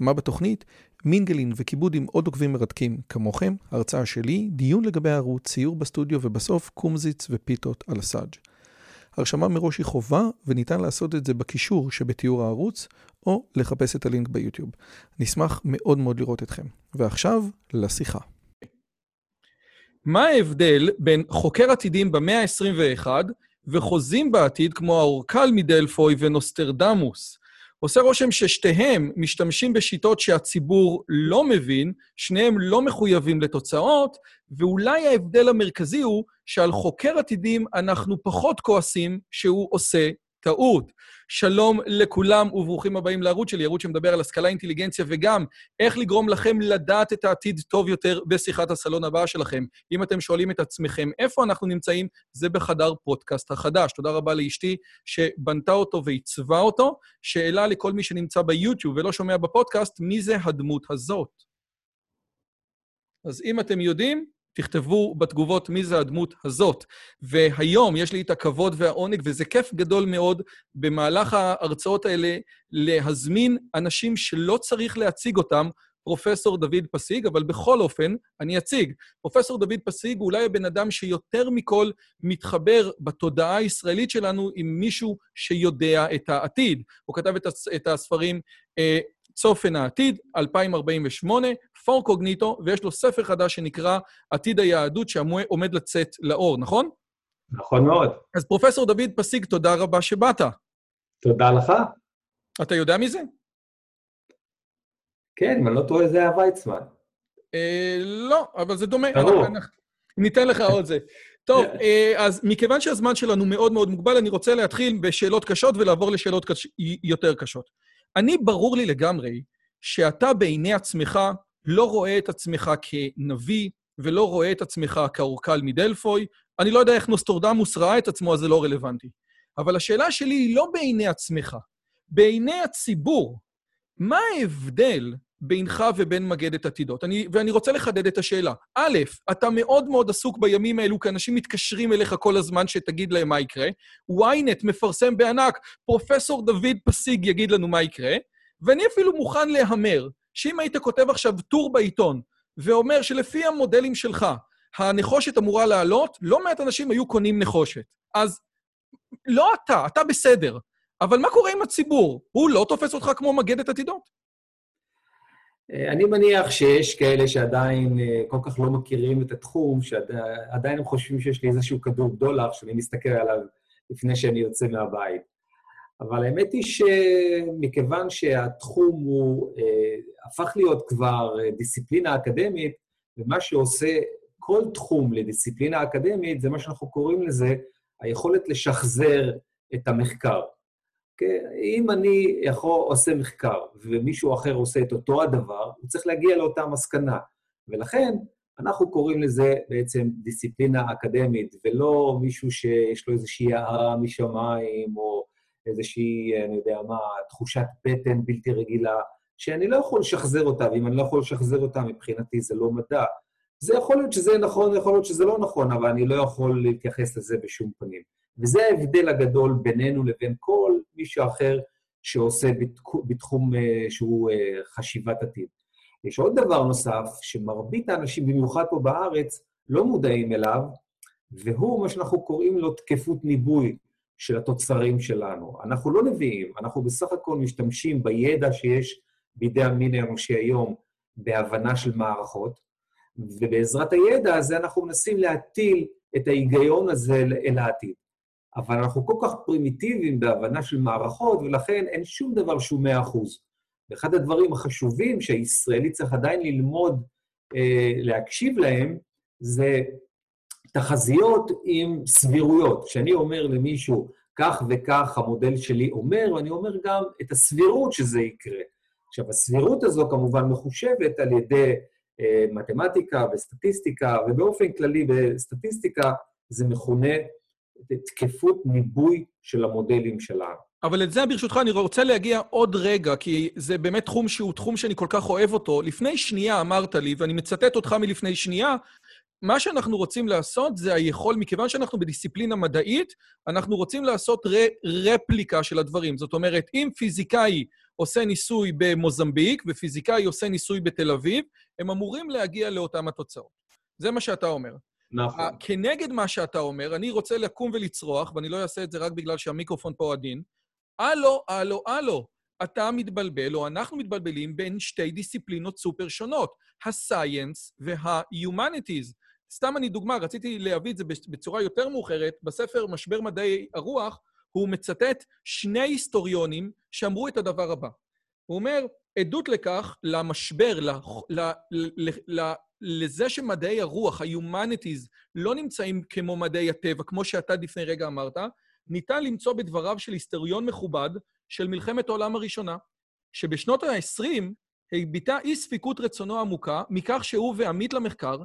מה בתוכנית? מינגלין וכיבוד עם עוד עוקבים מרתקים כמוכם, הרצאה שלי, דיון לגבי הערוץ, ציור בסטודיו ובסוף קומזיץ ופיתות על הסאג'. הרשמה מראש היא חובה וניתן לעשות את זה בקישור שבתיאור הערוץ או לחפש את הלינק ביוטיוב. נשמח מאוד מאוד לראות אתכם. ועכשיו, לשיחה. מה ההבדל בין חוקר עתידים במאה ה-21 וחוזים בעתיד כמו האורקל מדלפוי ונוסטרדמוס? עושה רושם ששתיהם משתמשים בשיטות שהציבור לא מבין, שניהם לא מחויבים לתוצאות, ואולי ההבדל המרכזי הוא שעל חוקר עתידים אנחנו פחות כועסים שהוא עושה טעות. שלום לכולם וברוכים הבאים לערוץ שלי, ערוץ שמדבר על השכלה, אינטליגנציה וגם איך לגרום לכם לדעת את העתיד טוב יותר בשיחת הסלון הבאה שלכם. אם אתם שואלים את עצמכם איפה אנחנו נמצאים, זה בחדר פודקאסט החדש. תודה רבה לאשתי שבנתה אותו ועיצבה אותו. שאלה לכל מי שנמצא ביוטיוב ולא שומע בפודקאסט, מי זה הדמות הזאת? אז אם אתם יודעים, תכתבו בתגובות מי זה הדמות הזאת. והיום יש לי את הכבוד והעונג, וזה כיף גדול מאוד במהלך ההרצאות האלה להזמין אנשים שלא צריך להציג אותם, פרופסור דוד פסיג, אבל בכל אופן, אני אציג. פרופסור דוד פסיג הוא אולי הבן אדם שיותר מכל מתחבר בתודעה הישראלית שלנו עם מישהו שיודע את העתיד. הוא כתב את הספרים צופן העתיד, 2048, פור קוגניטו, ויש לו ספר חדש שנקרא עתיד היהדות, שעומד לצאת לאור, נכון? נכון מאוד. אז פרופסור דוד פסיג, תודה רבה שבאת. תודה לך. אתה יודע מי זה? כן, אם אני לא טועה, זה היה ויצמן. אה, לא, אבל זה דומה. ברור. ניתן לך עוד זה. טוב, אה, אז מכיוון שהזמן שלנו מאוד מאוד מוגבל, אני רוצה להתחיל בשאלות קשות ולעבור לשאלות קש... יותר קשות. אני, ברור לי לגמרי שאתה בעיני עצמך לא רואה את עצמך כנביא ולא רואה את עצמך כאורקל מדלפוי. אני לא יודע איך נוסטורדמוס ראה את עצמו, אז זה לא רלוונטי. אבל השאלה שלי היא לא בעיני עצמך, בעיני הציבור. מה ההבדל בינך ובין מגדת עתידות? אני, ואני רוצה לחדד את השאלה. א', אתה מאוד מאוד עסוק בימים האלו, כי אנשים מתקשרים אליך כל הזמן שתגיד להם מה יקרה. ynet מפרסם בענק, פרופסור דוד פסיג יגיד לנו מה יקרה, ואני אפילו מוכן להמר שאם היית כותב עכשיו טור בעיתון, ואומר שלפי המודלים שלך, הנחושת אמורה לעלות, לא מעט אנשים היו קונים נחושת. אז לא אתה, אתה בסדר, אבל מה קורה עם הציבור? הוא לא תופס אותך כמו מגדת עתידות? אני מניח שיש כאלה שעדיין אה, כל כך לא מכירים את התחום, שעדיין הם חושבים שיש לי איזשהו כדור בדולח שאני מסתכל עליו לפני שאני יוצא מהבית. אבל האמת היא שמכיוון שהתחום הוא אה, הפך להיות כבר אה, דיסציפלינה אקדמית, ומה שעושה כל תחום לדיסציפלינה אקדמית, זה מה שאנחנו קוראים לזה היכולת לשחזר את המחקר. אם אני יכול, עושה מחקר ומישהו אחר עושה את אותו הדבר, הוא צריך להגיע לאותה מסקנה. ולכן אנחנו קוראים לזה בעצם דיסציפלינה אקדמית, ולא מישהו שיש לו איזושהי הערה משמיים, או איזושהי, אני יודע מה, תחושת בטן בלתי רגילה, שאני לא יכול לשחזר אותה, ואם אני לא יכול לשחזר אותה, מבחינתי זה לא מדע. זה יכול להיות שזה נכון, יכול להיות שזה לא נכון, אבל אני לא יכול להתייחס לזה בשום פנים. וזה ההבדל הגדול בינינו לבין כל מישהו אחר שעושה בתחום אה, שהוא אה, חשיבת עתיד. יש עוד דבר נוסף, שמרבית האנשים, במיוחד פה בארץ, לא מודעים אליו, והוא מה שאנחנו קוראים לו תקפות ניבוי של התוצרים שלנו. אנחנו לא נביאים, אנחנו בסך הכל משתמשים בידע שיש בידי המין האנושי היום בהבנה של מערכות, ובעזרת הידע הזה אנחנו מנסים להטיל את ההיגיון הזה אל העתיד. אבל אנחנו כל כך פרימיטיביים בהבנה של מערכות, ולכן אין שום דבר שהוא מאה אחוז. ואחד הדברים החשובים שהישראלי צריך עדיין ללמוד אה, להקשיב להם, זה תחזיות עם סבירויות. כשאני אומר למישהו, כך וכך המודל שלי אומר, ואני אומר גם את הסבירות שזה יקרה. עכשיו, הסבירות הזו כמובן מחושבת על ידי אה, מתמטיקה וסטטיסטיקה, ובאופן כללי בסטטיסטיקה זה מכונה תקפות ניבוי של המודלים שלנו. אבל את זה, ברשותך, אני רוצה להגיע עוד רגע, כי זה באמת תחום שהוא תחום שאני כל כך אוהב אותו. לפני שנייה אמרת לי, ואני מצטט אותך מלפני שנייה, מה שאנחנו רוצים לעשות זה היכול, מכיוון שאנחנו בדיסציפלינה מדעית, אנחנו רוצים לעשות ר, רפליקה של הדברים. זאת אומרת, אם פיזיקאי עושה ניסוי במוזמביק ופיזיקאי עושה ניסוי בתל אביב, הם אמורים להגיע לאותן התוצאות. זה מה שאתה אומר. נכון. כנגד מה שאתה אומר, אני רוצה לקום ולצרוח, ואני לא אעשה את זה רק בגלל שהמיקרופון פה עדין. הלו, הלו, הלו, אתה מתבלבל, או אנחנו מתבלבלים, בין שתי דיסציפלינות סופר שונות, ה-science וה-humanities. סתם אני דוגמה, רציתי להביא את זה בצורה יותר מאוחרת, בספר משבר מדעי הרוח, הוא מצטט שני היסטוריונים שאמרו את הדבר הבא. הוא אומר, עדות לכך, למשבר, ל, ל, ל, ל, לזה שמדעי הרוח, ה-humanities, לא נמצאים כמו מדעי הטבע, כמו שאתה לפני רגע אמרת, ניתן למצוא בדבריו של היסטוריון מכובד של מלחמת העולם הראשונה, שבשנות ה-20 הביטה אי ספיקות רצונו עמוקה מכך שהוא ועמית למחקר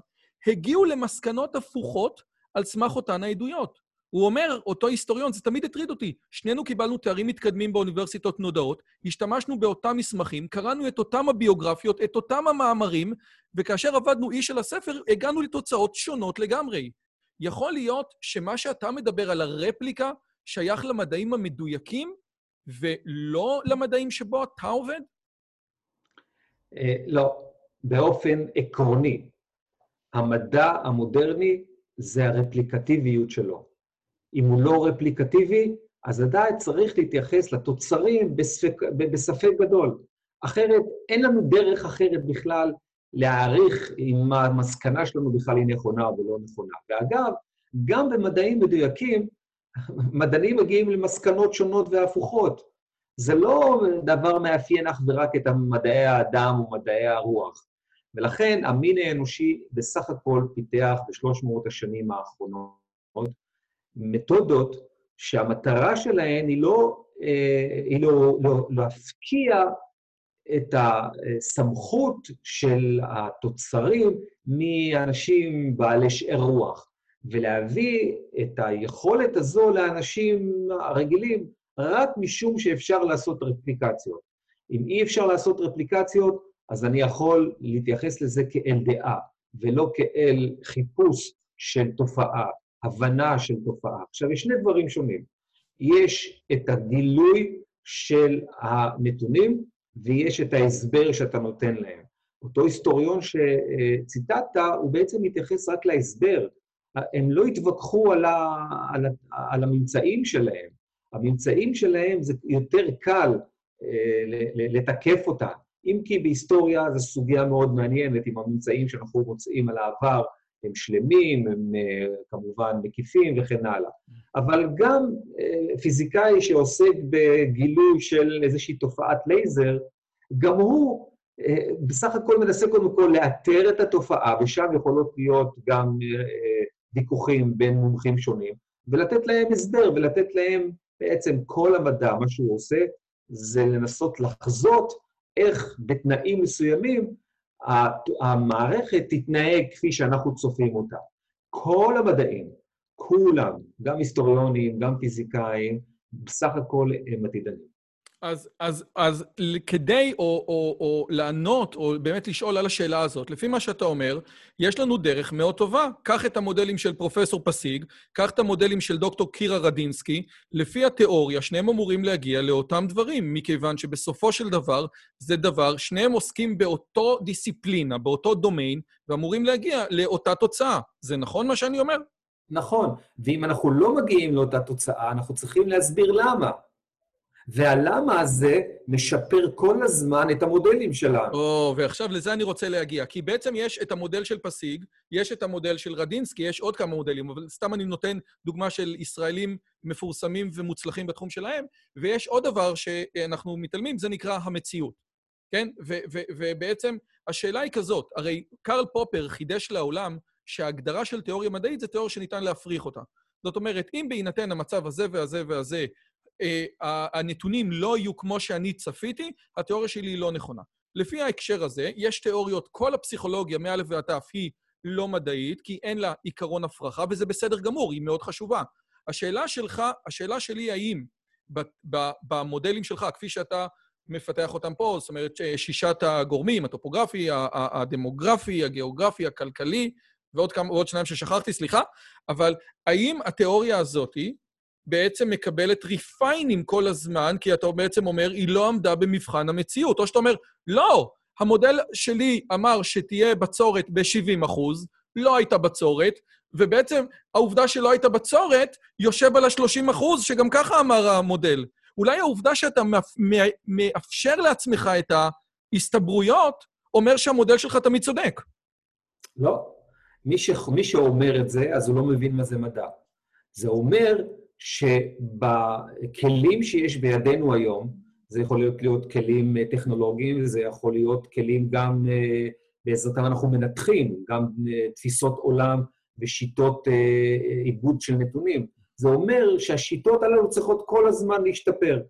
הגיעו למסקנות הפוכות על סמך אותן העדויות. הוא אומר, אותו היסטוריון, זה תמיד הטריד אותי, שנינו קיבלנו תארים מתקדמים באוניברסיטות נודעות, השתמשנו באותם מסמכים, קראנו את אותם הביוגרפיות, את אותם המאמרים, וכאשר עבדנו איש על הספר, הגענו לתוצאות שונות לגמרי. יכול להיות שמה שאתה מדבר על הרפליקה שייך למדעים המדויקים ולא למדעים שבו אתה עובד? אה, לא, באופן עקרוני. המדע המודרני זה הרפליקטיביות שלו. אם הוא לא רפליקטיבי, אז עדיין צריך להתייחס לתוצרים בספק, בספק גדול. אחרת, אין לנו דרך אחרת בכלל להעריך אם המסקנה שלנו בכלל היא נכונה או לא נכונה. ואגב, גם במדעים מדויקים, מדענים מגיעים למסקנות שונות והפוכות. זה לא דבר מאפיין אך ורק את מדעי האדם ומדעי הרוח. ולכן המין האנושי בסך הכל פיתח בשלוש מאות השנים האחרונות מתודות שהמטרה שלהן היא לא, אה, היא לא, לא, להפקיע את הסמכות של התוצרים מאנשים בעלי שאר רוח, ולהביא את היכולת הזו לאנשים הרגילים רק משום שאפשר לעשות רפליקציות. אם אי אפשר לעשות רפליקציות, אז אני יכול להתייחס לזה כאל דעה, ולא כאל חיפוש של תופעה, הבנה של תופעה. עכשיו, יש שני דברים שונים. יש את הגילוי של הנתונים, ויש את ההסבר שאתה נותן להם. אותו היסטוריון שציטטת, הוא בעצם מתייחס רק להסבר. הם לא התווכחו על, ה, על, ה, על הממצאים שלהם. הממצאים שלהם זה יותר קל אה, לתקף אותם. אם כי בהיסטוריה זו סוגיה מאוד מעניינת, עם הממצאים שאנחנו מוצאים על העבר, הם שלמים, הם אה, כמובן מקיפים וכן הלאה. אבל גם אה, פיזיקאי שעוסק בגילוי של איזושהי תופעת לייזר, גם הוא אה, בסך הכל מנסה קודם כל לאתר את התופעה, ושם יכולות להיות גם ויכוחים בין מומחים שונים, ולתת להם הסבר ולתת להם בעצם כל המדע, מה שהוא עושה, זה לנסות לחזות איך בתנאים מסוימים המערכת תתנהג כפי שאנחנו צופים אותה. כל המדעים, כולם, גם היסטוריונים, גם פיזיקאים, בסך הכל הם עתידנים. אז, אז, אז כדי או, או, או לענות, או באמת לשאול על השאלה הזאת, לפי מה שאתה אומר, יש לנו דרך מאוד טובה. קח את המודלים של פרופסור פסיג, קח את המודלים של דוקטור קירה רדינסקי, לפי התיאוריה, שניהם אמורים להגיע לאותם דברים, מכיוון שבסופו של דבר זה דבר, שניהם עוסקים באותו דיסציפלינה, באותו דומיין, ואמורים להגיע לאותה תוצאה. זה נכון מה שאני אומר? נכון, ואם אנחנו לא מגיעים לאותה תוצאה, אנחנו צריכים להסביר למה. והלמה הזה משפר כל הזמן את המודלים שלנו. או, ועכשיו לזה אני רוצה להגיע. כי בעצם יש את המודל של פסיג, יש את המודל של רדינסקי, יש עוד כמה מודלים, אבל סתם אני נותן דוגמה של ישראלים מפורסמים ומוצלחים בתחום שלהם, ויש עוד דבר שאנחנו מתעלמים, זה נקרא המציאות, כן? ובעצם השאלה היא כזאת, הרי קרל פופר חידש לעולם שההגדרה של תיאוריה מדעית זה תיאוריה שניתן להפריך אותה. זאת אומרת, אם בהינתן המצב הזה והזה והזה, הנתונים לא יהיו כמו שאני צפיתי, התיאוריה שלי היא לא נכונה. לפי ההקשר הזה, יש תיאוריות, כל הפסיכולוגיה מא' ועד ת' היא לא מדעית, כי אין לה עיקרון הפרחה, וזה בסדר גמור, היא מאוד חשובה. השאלה שלך, השאלה שלי האם במודלים שלך, כפי שאתה מפתח אותם פה, זאת אומרת, שישת הגורמים, הטופוגרפי, הדמוגרפי, הגיאוגרפי, הכלכלי, ועוד כמה, ועוד שניים ששכחתי, סליחה, אבל האם התיאוריה הזאתי בעצם מקבלת ריפיינים כל הזמן, כי אתה בעצם אומר, היא לא עמדה במבחן המציאות, או שאתה אומר, לא, המודל שלי אמר שתהיה בצורת ב-70 אחוז, לא הייתה בצורת, ובעצם העובדה שלא הייתה בצורת יושב על ה-30 אחוז, שגם ככה אמר המודל. אולי העובדה שאתה מאפשר לעצמך את ההסתברויות, אומר שהמודל שלך תמיד צודק. לא. מי, ש... מי שאומר את זה, אז הוא לא מבין מה זה מדע. זה אומר שבכלים שיש בידינו היום, זה יכול להיות, להיות כלים אה, טכנולוגיים, זה יכול להיות כלים גם, אה, בעזרתם אנחנו מנתחים, גם אה, תפיסות עולם ושיטות עיבוד של נתונים. זה אומר שהשיטות הללו צריכות כל הזמן להשתפר.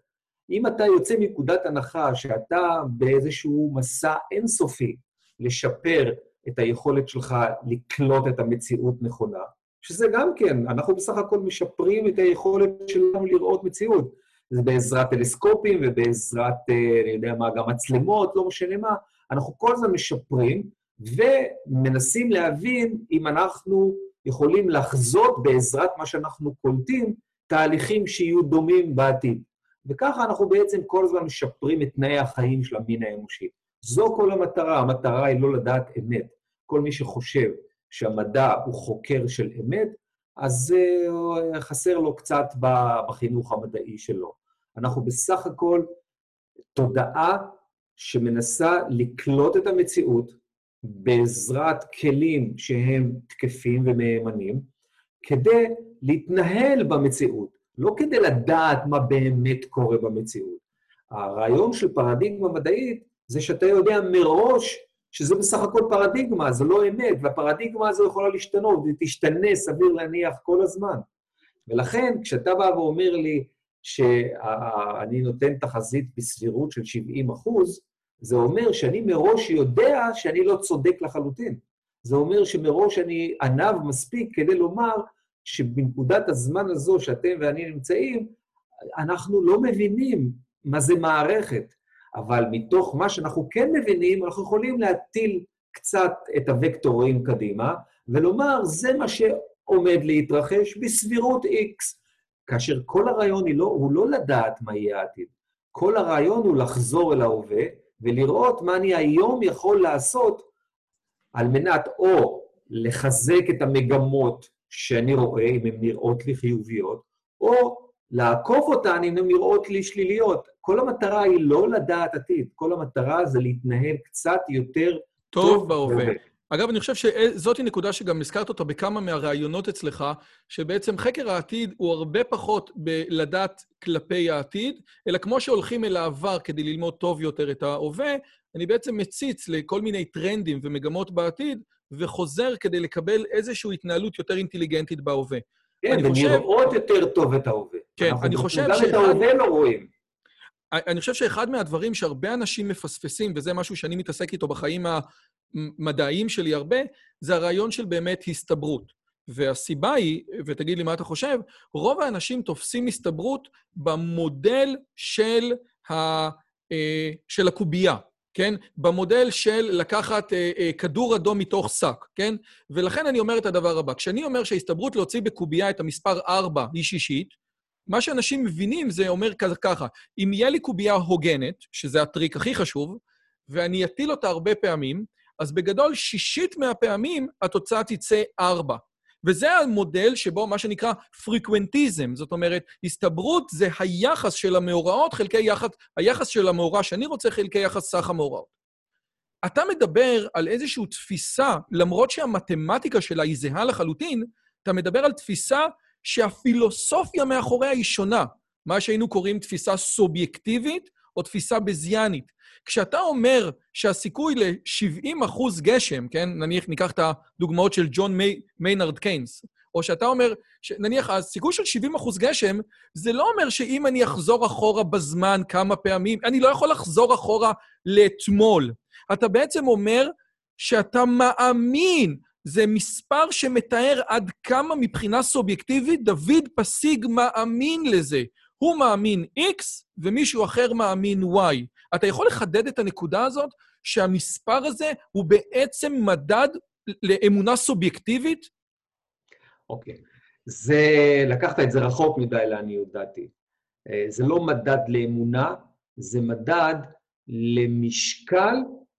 אם אתה יוצא מנקודת הנחה שאתה באיזשהו מסע אינסופי לשפר את היכולת שלך לקלוט את המציאות נכונה, שזה גם כן, אנחנו בסך הכל משפרים את היכולת שלנו לראות מציאות. זה בעזרת טלסקופים ובעזרת, אה, אני יודע מה, גם מצלמות, לא משנה מה, אנחנו כל הזמן משפרים ומנסים להבין אם אנחנו יכולים לחזות בעזרת מה שאנחנו קולטים, תהליכים שיהיו דומים בעתיד. וככה אנחנו בעצם כל הזמן משפרים את תנאי החיים של המין האנושי. זו כל המטרה, המטרה היא לא לדעת אמת. כל מי שחושב שהמדע הוא חוקר של אמת, אז uh, חסר לו קצת בחינוך המדעי שלו. אנחנו בסך הכל תודעה שמנסה לקלוט את המציאות בעזרת כלים שהם תקפים ומהימנים, כדי להתנהל במציאות, לא כדי לדעת מה באמת קורה במציאות. הרעיון של פרדיגמה מדעית זה שאתה יודע מראש שזה בסך הכל פרדיגמה, זה לא אמת, והפרדיגמה הזו יכולה להשתנות, היא תשתנה, סביר להניח, כל הזמן. ולכן, כשאתה בא ואומר לי שאני נותן תחזית בסבירות של 70 אחוז, זה אומר שאני מראש יודע שאני לא צודק לחלוטין. זה אומר שמראש אני ענב מספיק כדי לומר שבנקודת הזמן הזו שאתם ואני נמצאים, אנחנו לא מבינים מה זה מערכת. אבל מתוך מה שאנחנו כן מבינים, אנחנו יכולים להטיל קצת את הוקטורים קדימה, ולומר, זה מה שעומד להתרחש בסבירות X. כאשר כל הרעיון לא, הוא לא לדעת מה יהיה העתיד. כל הרעיון הוא לחזור אל ההווה ולראות מה אני היום יכול לעשות על מנת או לחזק את המגמות שאני רואה, אם הן נראות לי חיוביות, או לעקוף אותן אם הן נראות לי שליליות. כל המטרה היא לא לדעת עתיד, כל המטרה זה להתנהל קצת יותר טוב, טוב בהווה. אגב, אני חושב שזאת נקודה שגם הזכרת אותה בכמה מהראיונות אצלך, שבעצם חקר העתיד הוא הרבה פחות בלדעת כלפי העתיד, אלא כמו שהולכים אל העבר כדי ללמוד טוב יותר את ההווה, אני בעצם מציץ לכל מיני טרנדים ומגמות בעתיד, וחוזר כדי לקבל איזושהי התנהלות יותר אינטליגנטית בהווה. כן, ולראות יותר טוב את ההווה. כן, אני חושב ש... גם את ההווה לא רואים. אני חושב שאחד מהדברים שהרבה אנשים מפספסים, וזה משהו שאני מתעסק איתו בחיים המדעיים שלי הרבה, זה הרעיון של באמת הסתברות. והסיבה היא, ותגיד לי מה אתה חושב, רוב האנשים תופסים הסתברות במודל של, ה, אה, של הקובייה, כן? במודל של לקחת אה, אה, כדור אדום מתוך שק, כן? ולכן אני אומר את הדבר הבא. כשאני אומר שההסתברות להוציא בקובייה את המספר 4 היא שישית, מה שאנשים מבינים זה אומר ככה, אם יהיה לי קובייה הוגנת, שזה הטריק הכי חשוב, ואני אטיל אותה הרבה פעמים, אז בגדול שישית מהפעמים התוצאה תצא ארבע. וזה המודל שבו מה שנקרא פריקוונטיזם, זאת אומרת, הסתברות זה היחס של המאורעות חלקי יחס, היחס של המאורע שאני רוצה חלקי יחס סך המאורעות. אתה מדבר על איזושהי תפיסה, למרות שהמתמטיקה שלה היא זהה לחלוטין, אתה מדבר על תפיסה שהפילוסופיה מאחוריה היא שונה, מה שהיינו קוראים תפיסה סובייקטיבית או תפיסה בזיאנית. כשאתה אומר שהסיכוי ל-70 אחוז גשם, כן, נניח ניקח את הדוגמאות של ג'ון מי, מיינרד קיינס, או שאתה אומר, ש... נניח הסיכוי של 70 אחוז גשם, זה לא אומר שאם אני אחזור אחורה בזמן כמה פעמים, אני לא יכול לחזור אחורה לאתמול. אתה בעצם אומר שאתה מאמין זה מספר שמתאר עד כמה מבחינה סובייקטיבית דוד פסיג מאמין לזה. הוא מאמין X ומישהו אחר מאמין Y. אתה יכול לחדד את הנקודה הזאת שהמספר הזה הוא בעצם מדד לאמונה סובייקטיבית? אוקיי. Okay. זה, לקחת את זה רחוק מדי לעניות דעתי. אה, זה לא מדד לאמונה, זה מדד למשקל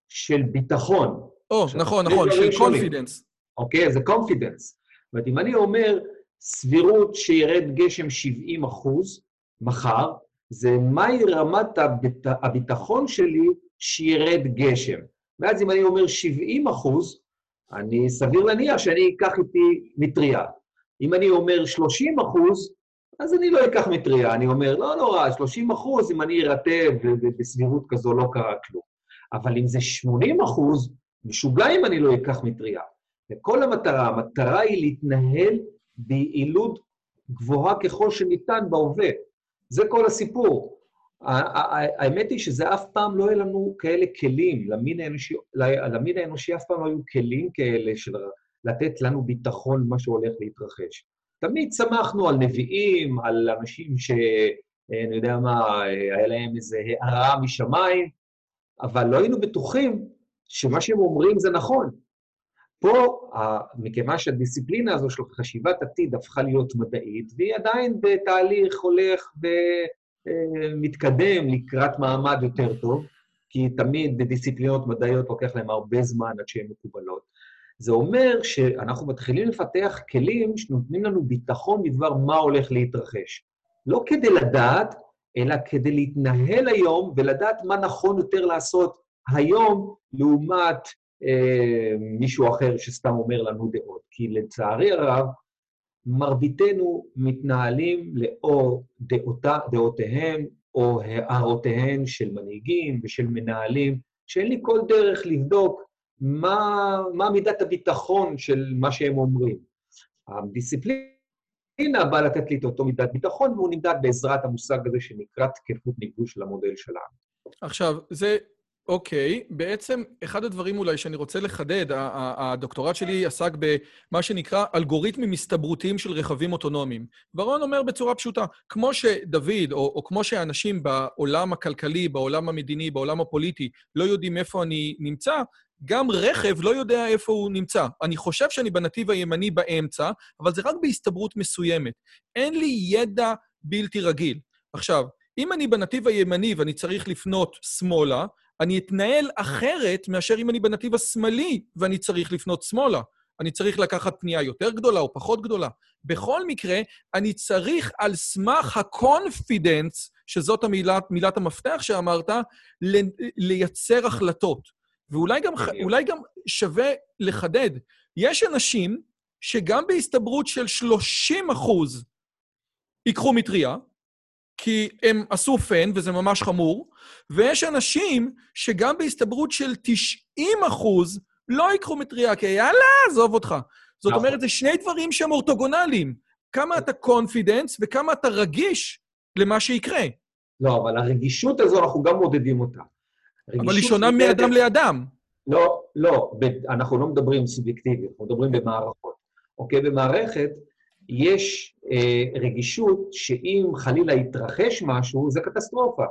של ביטחון. או, oh, נכון, נכון, של confidence. אוקיי? זה confidence. זאת אם אני אומר, סבירות שירד גשם 70 אחוז מחר, זה מהי רמת הביט... הביטחון שלי שירד גשם. ואז אם אני אומר 70 אחוז, אני סביר להניח שאני אקח איתי מטריה. אם אני אומר 30 אחוז, אז אני לא אקח מטריה. אני אומר, לא נורא, 30 אחוז, אם אני ארטב ובסבירות כזו לא קרה כלום. אבל אם זה 80 אחוז, משוגע אם אני לא אקח מטריה. וכל המטרה, המטרה היא להתנהל ביעילות גבוהה ככל שניתן בהווה. זה כל הסיפור. האמת היא שזה אף פעם לא יהיה לנו כאלה כלים, למין האנושי, למין האנושי אף פעם לא היו כלים כאלה של לתת לנו ביטחון במה שהולך להתרחש. תמיד שמחנו על נביאים, על אנשים ש... אני יודע מה, היה להם איזו הערה משמיים, אבל לא היינו בטוחים שמה שהם אומרים זה נכון. פה, מכיוון שהדיסציפלינה הזו של חשיבת עתיד הפכה להיות מדעית, והיא עדיין בתהליך הולך ומתקדם לקראת מעמד יותר טוב, כי תמיד בדיסציפלינות מדעיות לוקח להם הרבה זמן עד שהן מקובלות. זה אומר שאנחנו מתחילים לפתח כלים שנותנים לנו ביטחון בדבר מה הולך להתרחש. לא כדי לדעת, אלא כדי להתנהל היום ולדעת מה נכון יותר לעשות היום לעומת אה, מישהו אחר שסתם אומר לנו דעות. כי לצערי הרב, מרביתנו מתנהלים לאור דעותה, דעותיהם או הערותיהם של מנהיגים ושל מנהלים, שאין לי כל דרך לבדוק מה, מה מידת הביטחון של מה שהם אומרים. הדיסציפלינה באה לתת לי את אותו מידת ביטחון, והוא נמדד בעזרת המושג הזה שנקרא תקפות ניגוש של המודל שלנו. עכשיו, זה אוקיי, okay. בעצם אחד הדברים אולי שאני רוצה לחדד, הדוקטורט שלי עסק במה שנקרא אלגוריתמים הסתברותיים של רכבים אוטונומיים. ורון אומר בצורה פשוטה, כמו שדוד, או, או כמו שאנשים בעולם הכלכלי, בעולם המדיני, בעולם הפוליטי, לא יודעים איפה אני נמצא, גם רכב לא יודע איפה הוא נמצא. אני חושב שאני בנתיב הימני באמצע, אבל זה רק בהסתברות מסוימת. אין לי ידע בלתי רגיל. עכשיו, אם אני בנתיב הימני ואני צריך לפנות שמאלה, אני אתנהל אחרת מאשר אם אני בנתיב השמאלי ואני צריך לפנות שמאלה. אני צריך לקחת פנייה יותר גדולה או פחות גדולה. בכל מקרה, אני צריך על סמך ה confidence, שזאת המילת, מילת המפתח שאמרת, לייצר החלטות. ואולי גם, גם שווה לחדד, יש אנשים שגם בהסתברות של 30 אחוז ייקחו מטריה, כי הם עשו פן, וזה ממש חמור, ויש אנשים שגם בהסתברות של 90 אחוז לא ייקחו מטריה, כי יאללה, עזוב אותך. זאת נכון. אומרת, זה שני דברים שהם אורתוגונליים. כמה אתה קונפידנס וכמה אתה רגיש למה שיקרה. לא, אבל הרגישות הזו, אנחנו גם מודדים אותה. אבל היא שונה מאדם לאדם. לא, לא, אנחנו לא מדברים סובייקטיבית, אנחנו מדברים במערכות. אוקיי? במערכת, יש אה, רגישות שאם חלילה יתרחש משהו, זה קטסטרופה,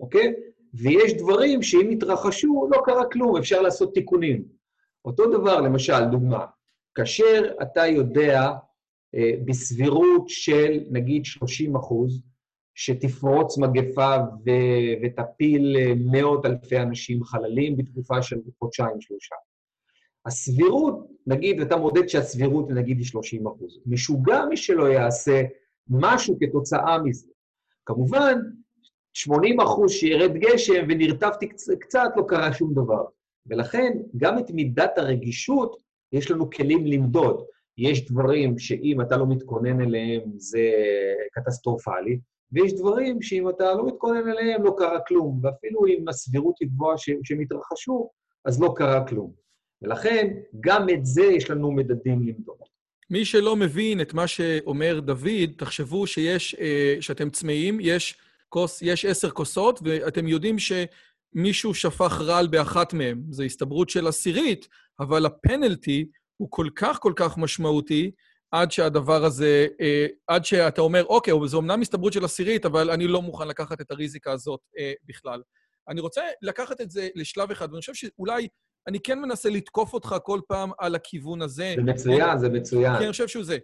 אוקיי? ויש דברים שאם יתרחשו, לא קרה כלום, אפשר לעשות תיקונים. אותו דבר, למשל, דוגמה, כאשר אתה יודע אה, בסבירות של נגיד 30 אחוז, שתפרוץ מגפה ו- ותפיל אה, מאות אלפי אנשים חללים בתקופה של חודשיים-שלושה. הסבירות, נגיד, אתה מודד שהסבירות, נגיד, היא 30 אחוז. משוגע מי שלא יעשה משהו כתוצאה מזה. כמובן, 80 אחוז שירד גשם ונרטבתי קצת, לא קרה שום דבר. ולכן, גם את מידת הרגישות, יש לנו כלים למדוד. יש דברים שאם אתה לא מתכונן אליהם, זה קטסטרופלי, ויש דברים שאם אתה לא מתכונן אליהם, לא קרה כלום. ואפילו אם הסבירות היא גבוהה שהם יתרחשו, אז לא קרה כלום. ולכן, גם את זה יש לנו מדדים למדוד. מי שלא מבין את מה שאומר דוד, תחשבו שיש, אה, שאתם צמאים, יש, כוס, יש עשר כוסות, ואתם יודעים שמישהו שפך רעל באחת מהן. זו הסתברות של עשירית, אבל הפנלטי הוא כל כך כל כך משמעותי, עד שהדבר הזה, אה, עד שאתה אומר, אוקיי, זו אמנם הסתברות של עשירית, אבל אני לא מוכן לקחת את הריזיקה הזאת אה, בכלל. אני רוצה לקחת את זה לשלב אחד, ואני חושב שאולי אני כן מנסה לתקוף אותך כל פעם על הכיוון הזה. זה מצוין, זה מצוין. כי אני חושב שהוא זה.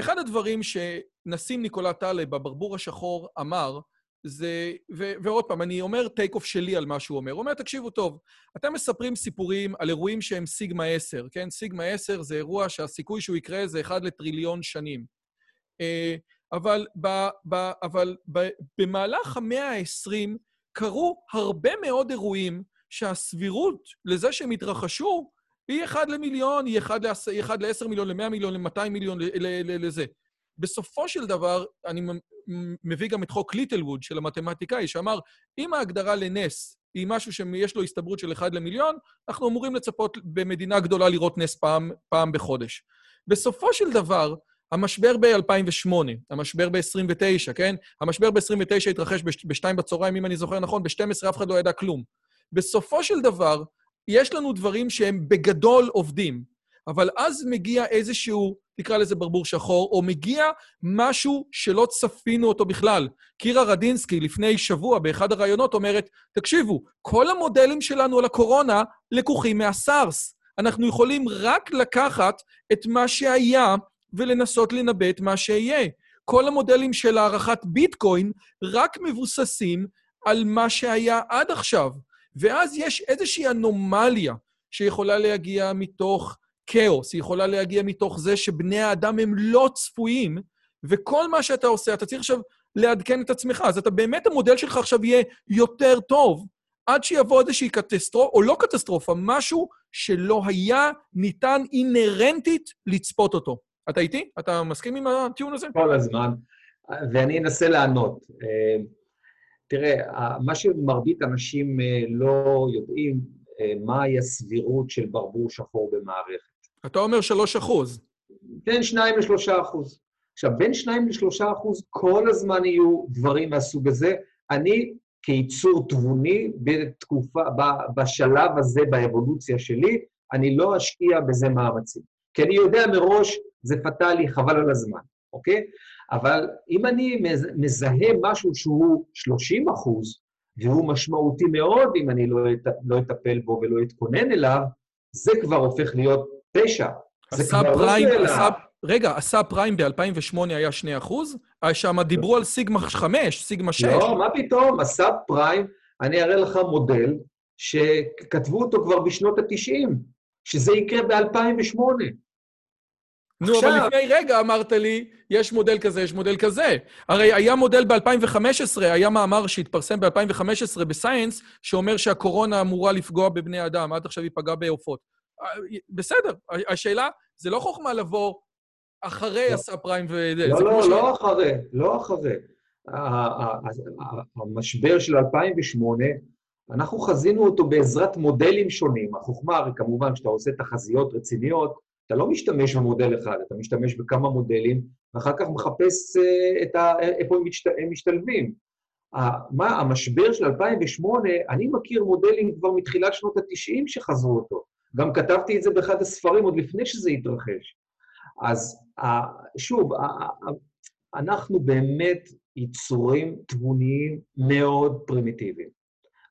אחד הדברים שנסים ניקולא טלב בברבור השחור אמר, זה, ו, ועוד פעם, אני אומר טייק אוף שלי על מה שהוא אומר. הוא אומר, תקשיבו טוב, אתם מספרים סיפורים על אירועים שהם סיגמה 10, כן? סיגמה 10 זה אירוע שהסיכוי שהוא יקרה זה 1 לטריליון שנים. אה, אבל, ב, ב, אבל ב, במהלך המאה ה-20 קרו הרבה מאוד אירועים שהסבירות לזה שהם התרחשו היא 1 למיליון, היא 1 ל-10 מיליון, ל-100 מיליון, ל-200 מיליון, לזה. בסופו של דבר, אני מביא גם את חוק ליטלווד של המתמטיקאי, שאמר, אם ההגדרה לנס היא משהו שיש לו הסתברות של 1 למיליון, אנחנו אמורים לצפות במדינה גדולה לראות נס פעם, פעם בחודש. בסופו של דבר, המשבר ב-2008, המשבר ב-29, כן? המשבר ב-29 התרחש ב-2 בצהריים, אם אני זוכר נכון, ב-12 אף אחד לא ידע כלום. בסופו של דבר, יש לנו דברים שהם בגדול עובדים, אבל אז מגיע איזשהו תקרא לזה ברבור שחור, או מגיע משהו שלא צפינו אותו בכלל. קירה רדינסקי לפני שבוע באחד הראיונות אומרת, תקשיבו, כל המודלים שלנו על הקורונה לקוחים מהסארס. אנחנו יכולים רק לקחת את מה שהיה ולנסות לנבא את מה שיהיה. כל המודלים של הערכת ביטקוין רק מבוססים על מה שהיה עד עכשיו. ואז יש איזושהי אנומליה שיכולה להגיע מתוך כאוס, היא יכולה להגיע מתוך זה שבני האדם הם לא צפויים, וכל מה שאתה עושה, אתה צריך עכשיו לעדכן את עצמך. אז אתה באמת, המודל שלך עכשיו יהיה יותר טוב, עד שיבוא איזושהי קטסטרופה, או לא קטסטרופה, משהו שלא היה ניתן אינהרנטית לצפות אותו. אתה איתי? אתה מסכים עם הטיעון הזה? כל הזמן, ואני אנסה לענות. אה, תראה, מה שמרבית אנשים אה, לא יודעים, אה, מהי הסבירות של ברבור שחור במערכת. אתה אומר 3 אחוז. בין 2 ל-3 אחוז. עכשיו, בין 2 ל-3 אחוז כל הזמן יהיו דברים מהסוג הזה. אני, כייצור תבוני, בתקופה, בשלב הזה באבולוציה שלי, אני לא אשקיע בזה מאמצים. כי אני יודע מראש, זה פטאלי, חבל על הזמן, אוקיי? אבל אם אני מזהה משהו שהוא 30 אחוז, והוא משמעותי מאוד אם אני לא, לא אטפל בו ולא אתכונן אליו, זה כבר הופך להיות תשע. זה כבר לא פריים, לא שאלה. רגע, הסאב פריים ב-2008 היה 2 אחוז? שם דיברו על סיגמה 5, סיגמה 6. לא, מה פתאום? הסאב פריים, אני אראה לך מודל שכתבו אותו כבר בשנות ה-90, שזה יקרה ב-2008. נו, עכשיו... אבל לפני רגע אמרת לי, יש מודל כזה, יש מודל כזה. הרי היה מודל ב-2015, היה מאמר שהתפרסם ב-2015 בסייאנס, שאומר שהקורונה אמורה לפגוע בבני אדם, עד עכשיו היא פגעה בעופות. בסדר, השאלה, זה לא חוכמה לבוא אחרי לא. הסאב פריים ו... לא, לא, לא אחרי, לא אחרי. המשבר של 2008, אנחנו חזינו אותו בעזרת מודלים שונים. החוכמה, הרי כמובן, כשאתה עושה תחזיות רציניות, אתה לא משתמש במודל אחד, אתה משתמש בכמה מודלים, ואחר כך מחפש אה, את ה... איפה הם, משת... הם משתלבים. מה, המשבר של 2008, אני מכיר מודלים כבר מתחילת שנות ה-90 שחזרו אותו. גם כתבתי את זה באחד הספרים עוד לפני שזה התרחש. אז שוב, אנחנו באמת יצורים תבוניים מאוד פרימיטיביים.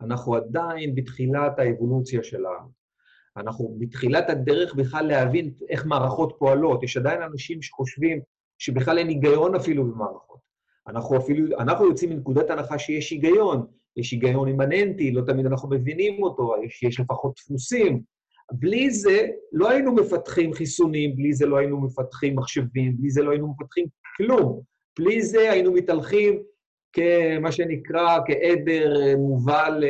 אנחנו עדיין בתחילת האבולוציה שלנו. אנחנו בתחילת הדרך בכלל להבין איך מערכות פועלות. יש עדיין אנשים שחושבים שבכלל אין היגיון אפילו במערכות. אנחנו אפילו, אנחנו יוצאים מנקודת הנחה שיש היגיון. יש היגיון אימננטי, לא תמיד אנחנו מבינים אותו, יש, יש לפחות דפוסים, בלי זה לא היינו מפתחים חיסונים, בלי זה לא היינו מפתחים מחשבים, בלי זה לא היינו מפתחים כלום. בלי זה היינו מתהלכים כמה שנקרא, כעדר מובל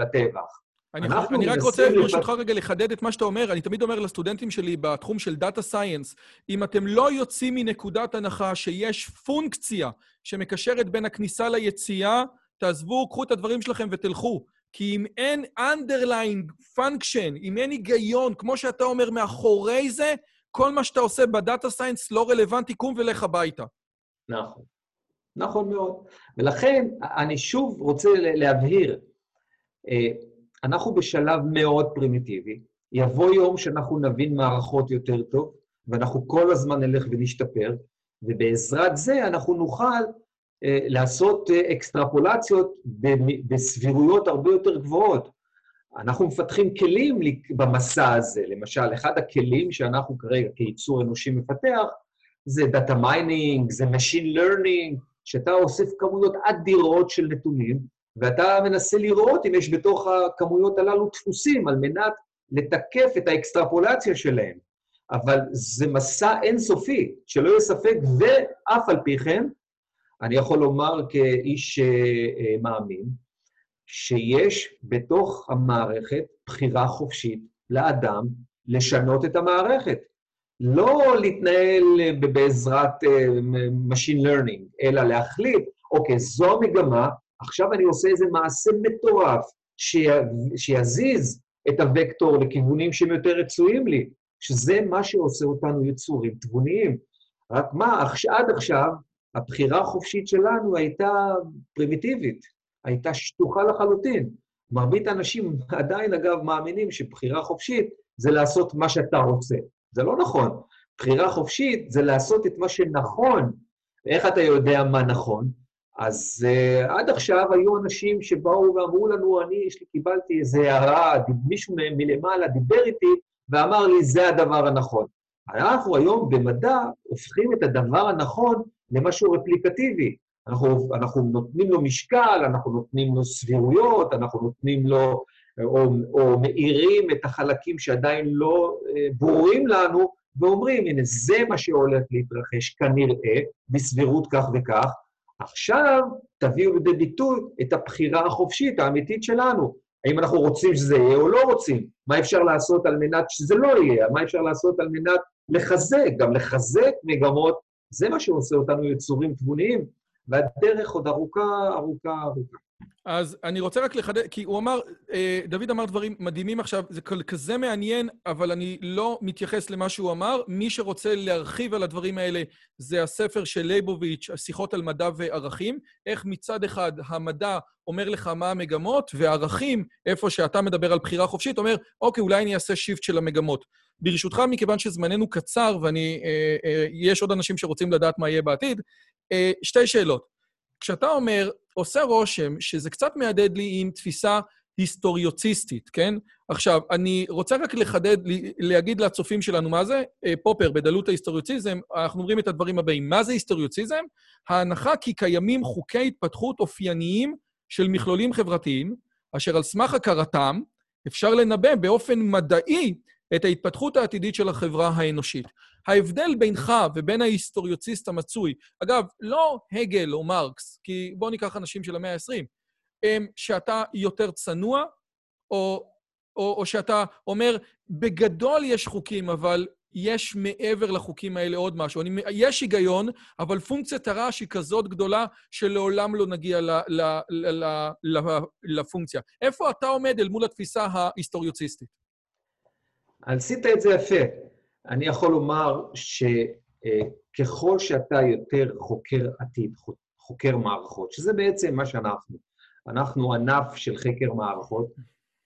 לטבח. אני, אני רק רוצה, ברשותך רגע, לחדד את מה שאתה אומר. אני תמיד אומר לסטודנטים שלי בתחום של data science, אם אתם לא יוצאים מנקודת הנחה שיש פונקציה שמקשרת בין הכניסה ליציאה, תעזבו, קחו את הדברים שלכם ותלכו. כי אם אין underlying function, אם אין היגיון, כמו שאתה אומר, מאחורי זה, כל מה שאתה עושה ב data science לא רלוונטי, קום ולך הביתה. נכון. נכון מאוד. ולכן, אני שוב רוצה להבהיר, אה, אנחנו בשלב מאוד פרימיטיבי, יבוא יום שאנחנו נבין מערכות יותר טוב, ואנחנו כל הזמן נלך ונשתפר, ובעזרת זה אנחנו נוכל אה, לעשות אה, אקסטרפולציות בסבירויות הרבה יותר גבוהות. אנחנו מפתחים כלים במסע הזה. למשל, אחד הכלים שאנחנו כרגע כייצור אנושי מפתח, זה data mining, זה Machine Learning, שאתה אוסף כמויות אדירות של נתונים, ואתה מנסה לראות אם יש בתוך הכמויות הללו דפוסים על מנת לתקף את האקסטרפולציה שלהם. אבל זה מסע אינסופי, שלא יהיה ספק, ואף על פי כן, אני יכול לומר כאיש uh, מאמין, שיש בתוך המערכת בחירה חופשית לאדם לשנות את המערכת. לא להתנהל בעזרת uh, Machine Learning, אלא להחליט, אוקיי, זו המגמה, עכשיו אני עושה איזה מעשה מטורף שיזיז את הוקטור לכיוונים שהם יותר רצויים לי, שזה מה שעושה אותנו יצורים תבוניים. רק מה, עד עכשיו, הבחירה החופשית שלנו הייתה פרימיטיבית, הייתה שטוחה לחלוטין. מרבית האנשים עדיין, אגב, מאמינים שבחירה חופשית זה לעשות מה שאתה רוצה. זה לא נכון. בחירה חופשית זה לעשות את מה שנכון. איך אתה יודע מה נכון? אז uh, עד עכשיו היו אנשים שבאו ואמרו לנו, אני, קיבלתי איזו הערה, מישהו מלמעלה דיבר איתי ואמר לי, זה הדבר הנכון. אנחנו היום במדע הופכים את הדבר הנכון למשהו רפליקטיבי. אנחנו, אנחנו נותנים לו משקל, אנחנו נותנים לו סבירויות, אנחנו נותנים לו, או, או מאירים את החלקים שעדיין לא אה, ברורים לנו, ואומרים, הנה, זה מה שהולך להתרחש כנראה, בסבירות כך וכך, עכשיו תביאו לידי ביטוי את הבחירה החופשית האמיתית שלנו. האם אנחנו רוצים שזה יהיה או לא רוצים? מה אפשר לעשות על מנת שזה לא יהיה? מה אפשר לעשות על מנת לחזק, גם לחזק מגמות? זה מה שעושה אותנו יצורים תבוניים, והדרך עוד ארוכה, ארוכה, ארוכה. אז אני רוצה רק לחדד, כי הוא אמר, אה, דוד אמר דברים מדהימים עכשיו, זה כזה מעניין, אבל אני לא מתייחס למה שהוא אמר. מי שרוצה להרחיב על הדברים האלה זה הספר של ליבוביץ', השיחות על מדע וערכים, איך מצד אחד המדע אומר לך מה המגמות, והערכים, איפה שאתה מדבר על בחירה חופשית, אומר, אוקיי, אולי אני אעשה שיפט של המגמות. ברשותך, מכיוון שזמננו קצר ואני, אה, אה, יש עוד אנשים שרוצים לדעת מה יהיה בעתיד, אה, שתי שאלות. כשאתה אומר, עושה רושם שזה קצת מהדהד לי עם תפיסה היסטוריוציסטית, כן? עכשיו, אני רוצה רק לחדד, להגיד לצופים שלנו מה זה. אה, פופר, בדלות ההיסטוריוציזם, אנחנו אומרים את הדברים הבאים. מה זה היסטוריוציזם? ההנחה כי קיימים חוקי התפתחות אופייניים של מכלולים חברתיים, אשר על סמך הכרתם אפשר לנבא באופן מדעי את ההתפתחות העתידית של החברה האנושית. ההבדל בינך ובין ההיסטוריוציסט המצוי, אגב, לא הגל או מרקס, כי בואו ניקח אנשים של המאה ה-20, שאתה יותר צנוע, או, או, או שאתה אומר, בגדול יש חוקים, אבל יש מעבר לחוקים האלה עוד משהו. אני, יש היגיון, אבל פונקציית הרעש היא כזאת גדולה שלעולם לא נגיע ל, ל, ל, ל, ל, לפונקציה. איפה אתה עומד אל מול התפיסה ההיסטוריוציסטית? עשית את זה יפה. אני יכול לומר שככל שאתה יותר חוקר עתיד, חוקר מערכות, שזה בעצם מה שאנחנו, אנחנו ענף של חקר מערכות,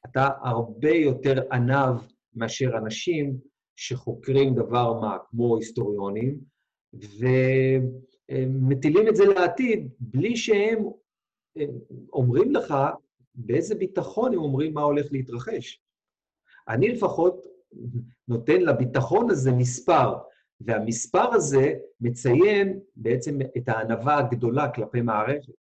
אתה הרבה יותר ענב מאשר אנשים שחוקרים דבר מה, כמו היסטוריונים, ומטילים את זה לעתיד בלי שהם אומרים לך באיזה ביטחון הם אומרים מה הולך להתרחש. אני לפחות נותן לביטחון הזה מספר, והמספר הזה מציין בעצם את הענווה הגדולה כלפי מערכת.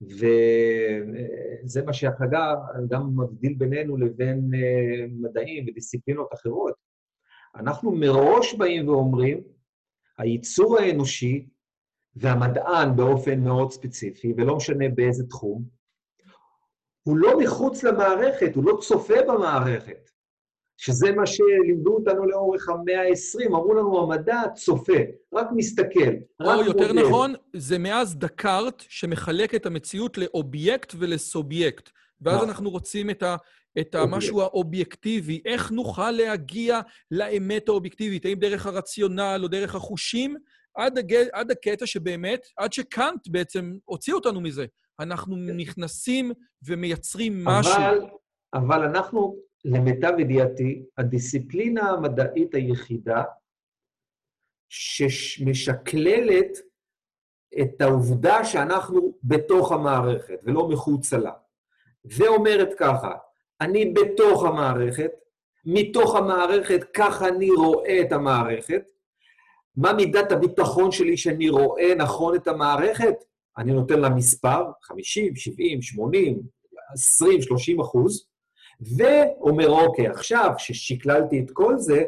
וזה מה שהחגה גם מבדיל בינינו לבין אה, מדעים ודיסציפלינות אחרות. אנחנו מראש באים ואומרים, הייצור האנושי והמדען באופן מאוד ספציפי, ולא משנה באיזה תחום, הוא לא מחוץ למערכת, הוא לא צופה במערכת. שזה מה שלימדו אותנו לאורך המאה ה-20, אמרו לנו, המדע צופה, רק מסתכל, רק או יותר מודל. נכון, זה מאז דקארט שמחלק את המציאות לאובייקט ולסובייקט. ואז נכון. אנחנו רוצים את, ה, את המשהו האובייקטיבי. איך נוכל להגיע לאמת האובייקטיבית? האם דרך הרציונל או דרך החושים? עד, הג... עד הקטע שבאמת, עד שקאנט בעצם הוציא אותנו מזה. אנחנו כן. נכנסים ומייצרים משהו. אבל, אבל אנחנו למיטב ידיעתי, הדיסציפלינה המדעית היחידה שמשקללת את העובדה שאנחנו בתוך המערכת ולא מחוצה לה. ואומרת ככה, אני בתוך המערכת, מתוך המערכת ככה אני רואה את המערכת. מה מידת הביטחון שלי שאני רואה נכון את המערכת? אני נותן לה מספר, 50, 70, 80, 20, 30 אחוז, ואומר, אוקיי, עכשיו ששקללתי את כל זה,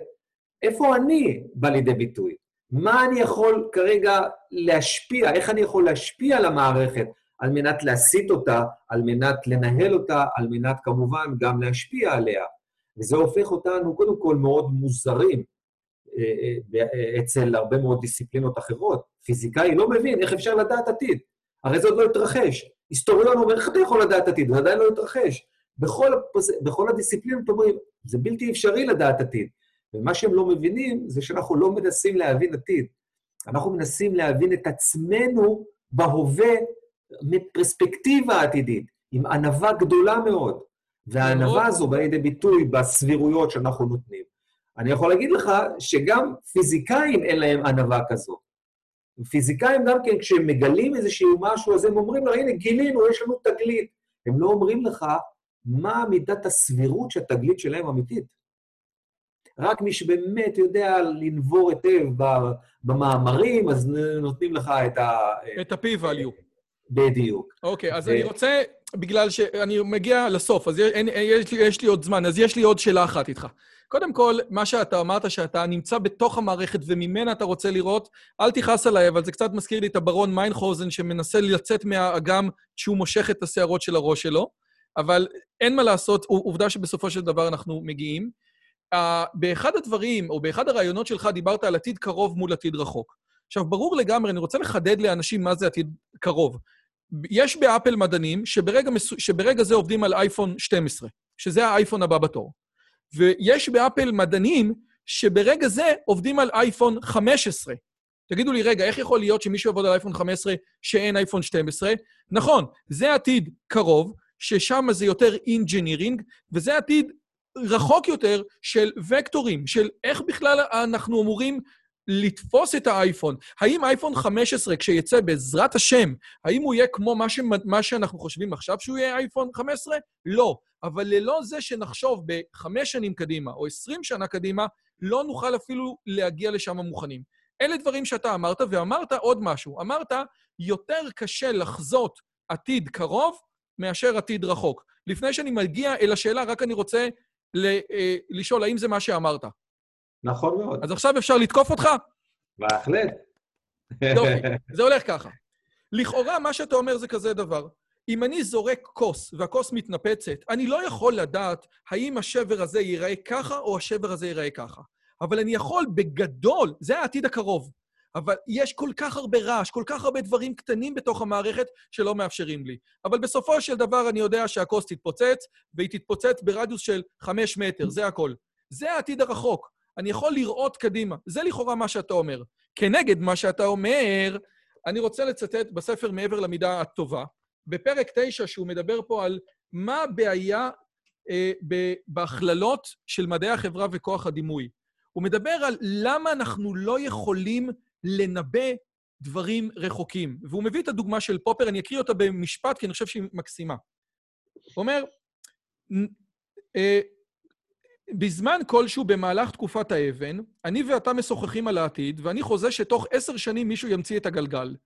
איפה אני בא לידי ביטוי? מה אני יכול כרגע להשפיע, איך אני יכול להשפיע על המערכת על מנת להסיט אותה, על מנת לנהל אותה, על מנת כמובן גם להשפיע עליה. וזה הופך אותנו קודם כל מאוד מוזרים אה, אה, אצל הרבה מאוד דיסציפלינות אחרות. פיזיקאי לא מבין איך אפשר לדעת עתיד. הרי זה עוד לא התרחש. היסטוריון אומר, איך אתה יכול לדעת עתיד? זה עדיין לא התרחש. בכל, בכל הדיסציפלינות אומרים, זה בלתי אפשרי לדעת עתיד. ומה שהם לא מבינים זה שאנחנו לא מנסים להבין עתיד. אנחנו מנסים להבין את עצמנו בהווה מפרספקטיבה עתידית, עם ענווה גדולה מאוד. והענווה הזו באה לידי ביטוי בסבירויות שאנחנו נותנים. אני יכול להגיד לך שגם פיזיקאים אין להם ענווה כזו. פיזיקאים גם כן, כשהם מגלים איזשהו משהו, אז הם אומרים לו, הנה, גילינו, יש לנו תגלית. הם לא אומרים לך מה מידת הסבירות שהתגלית שלהם אמיתית. רק מי שבאמת יודע לנבור היטב במאמרים, אז נותנים לך את ה... את ה-p-value. בדיוק. אוקיי, אז ו... אני רוצה, בגלל שאני מגיע לסוף, אז יש, יש, יש לי עוד זמן, אז יש לי עוד שאלה אחת איתך. קודם כל, מה שאתה אמרת, שאתה נמצא בתוך המערכת וממנה אתה רוצה לראות, אל תכעס עליי, אבל זה קצת מזכיר לי את הברון מיינחוזן שמנסה לצאת מהאגם כשהוא מושך את השערות של הראש שלו, אבל אין מה לעשות, עובדה שבסופו של דבר אנחנו מגיעים. באחד הדברים, או באחד הרעיונות שלך, דיברת על עתיד קרוב מול עתיד רחוק. עכשיו, ברור לגמרי, אני רוצה לחדד לאנשים מה זה עתיד קרוב. יש באפל מדענים שברגע. שברגע זה עובדים על אייפון 12, שזה האייפון הבא בתור. ויש באפל מדענים שברגע זה עובדים על אייפון 15. תגידו לי, רגע, איך יכול להיות שמישהו יעבוד על אייפון 15 שאין אייפון 12? נכון, זה עתיד קרוב, ששם זה יותר engineering, וזה עתיד רחוק יותר של וקטורים, של איך בכלל אנחנו אמורים לתפוס את האייפון. האם אייפון 15, כשיצא בעזרת השם, האם הוא יהיה כמו מה, ש... מה שאנחנו חושבים עכשיו שהוא יהיה אייפון 15? לא. אבל ללא זה שנחשוב בחמש שנים קדימה או עשרים שנה קדימה, לא נוכל אפילו להגיע לשם מוכנים. אלה דברים שאתה אמרת, ואמרת עוד משהו. אמרת, יותר קשה לחזות עתיד קרוב מאשר עתיד רחוק. לפני שאני מגיע אל השאלה, רק אני רוצה אה, לשאול, האם זה מה שאמרת? נכון מאוד. אז עכשיו אפשר לתקוף אותך? בהחלט. יופי, זה הולך ככה. לכאורה, מה שאתה אומר זה כזה דבר. אם אני זורק כוס והכוס מתנפצת, אני לא יכול לדעת האם השבר הזה ייראה ככה או השבר הזה ייראה ככה. אבל אני יכול בגדול, זה העתיד הקרוב, אבל יש כל כך הרבה רעש, כל כך הרבה דברים קטנים בתוך המערכת שלא מאפשרים לי. אבל בסופו של דבר אני יודע שהכוס תתפוצץ, והיא תתפוצץ ברדיוס של חמש מטר, זה הכל. זה העתיד הרחוק. אני יכול לראות קדימה. זה לכאורה מה שאתה אומר. כנגד מה שאתה אומר, אני רוצה לצטט בספר מעבר למידה הטובה, בפרק 9, שהוא מדבר פה על מה הבעיה אה, בהכללות של מדעי החברה וכוח הדימוי. הוא מדבר על למה אנחנו לא יכולים לנבא דברים רחוקים. והוא מביא את הדוגמה של פופר, אני אקריא אותה במשפט, כי אני חושב שהיא מקסימה. הוא אומר, אה, בזמן כלשהו במהלך תקופת האבן, אני ואתה משוחחים על העתיד, ואני חוזה שתוך עשר שנים מישהו ימציא את הגלגל.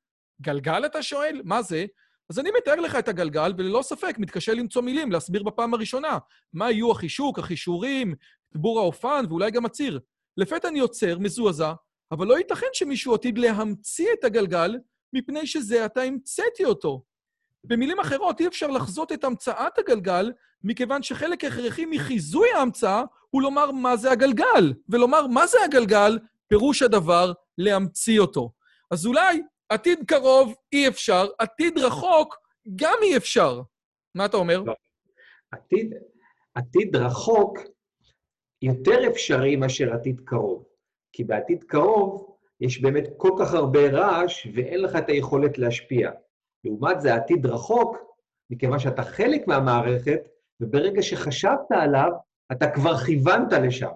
גלגל, אתה שואל? מה זה? אז אני מתאר לך את הגלגל, וללא ספק מתקשה למצוא מילים, להסביר בפעם הראשונה מה יהיו החישוק, החישורים, בור האופן ואולי גם הציר. לפתע אני עוצר, מזועזע, אבל לא ייתכן שמישהו עתיד להמציא את הגלגל, מפני שזה עתה המצאתי אותו. במילים אחרות, אי אפשר לחזות את המצאת הגלגל, מכיוון שחלק הכרחי מחיזוי ההמצאה הוא לומר מה זה הגלגל, ולומר מה זה הגלגל, פירוש הדבר להמציא אותו. אז אולי עתיד קרוב אי אפשר, עתיד רחוק גם אי אפשר. מה אתה אומר? לא. עתיד, עתיד רחוק יותר אפשרי מאשר עתיד קרוב. כי בעתיד קרוב יש באמת כל כך הרבה רעש ואין לך את היכולת להשפיע. לעומת זה, עתיד רחוק, מכיוון שאתה חלק מהמערכת, וברגע שחשבת עליו, אתה כבר כיוונת לשם.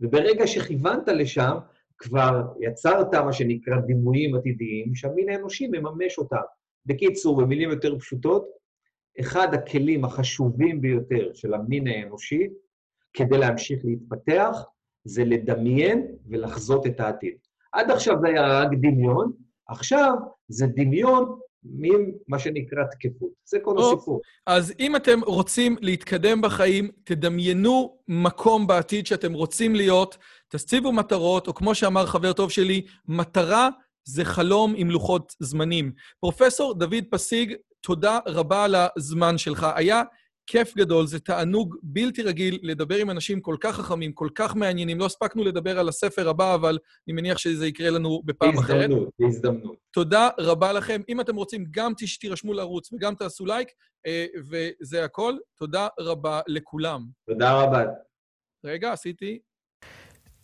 וברגע שכיוונת לשם, כבר יצרת מה שנקרא דימויים עתידיים, שהמין האנושי מממש אותם. בקיצור, במילים יותר פשוטות, אחד הכלים החשובים ביותר של המין האנושי כדי להמשיך להתפתח, זה לדמיין ולחזות את העתיד. עד עכשיו זה היה רק דמיון, עכשיו זה דמיון ממה שנקרא תקפות. זה כל הסיפור. אז אם אתם רוצים להתקדם בחיים, תדמיינו מקום בעתיד שאתם רוצים להיות, תציבו מטרות, או כמו שאמר חבר טוב שלי, מטרה זה חלום עם לוחות זמנים. פרופסור דוד פסיג, תודה רבה על הזמן שלך. היה כיף גדול, זה תענוג בלתי רגיל לדבר עם אנשים כל כך חכמים, כל כך מעניינים. לא הספקנו לדבר על הספר הבא, אבל אני מניח שזה יקרה לנו בפעם בהזדמנות, אחרת. בהזדמנות, בהזדמנות. תודה רבה לכם. אם אתם רוצים, גם תירשמו לערוץ וגם תעשו לייק, אה, וזה הכל. תודה רבה לכולם. תודה רבה. רגע, עשיתי.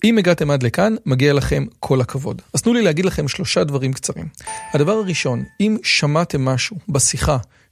אם הגעתם עד לכאן, מגיע לכם כל הכבוד. אז תנו לי להגיד לכם שלושה דברים קצרים. הדבר הראשון, אם שמעתם משהו בשיחה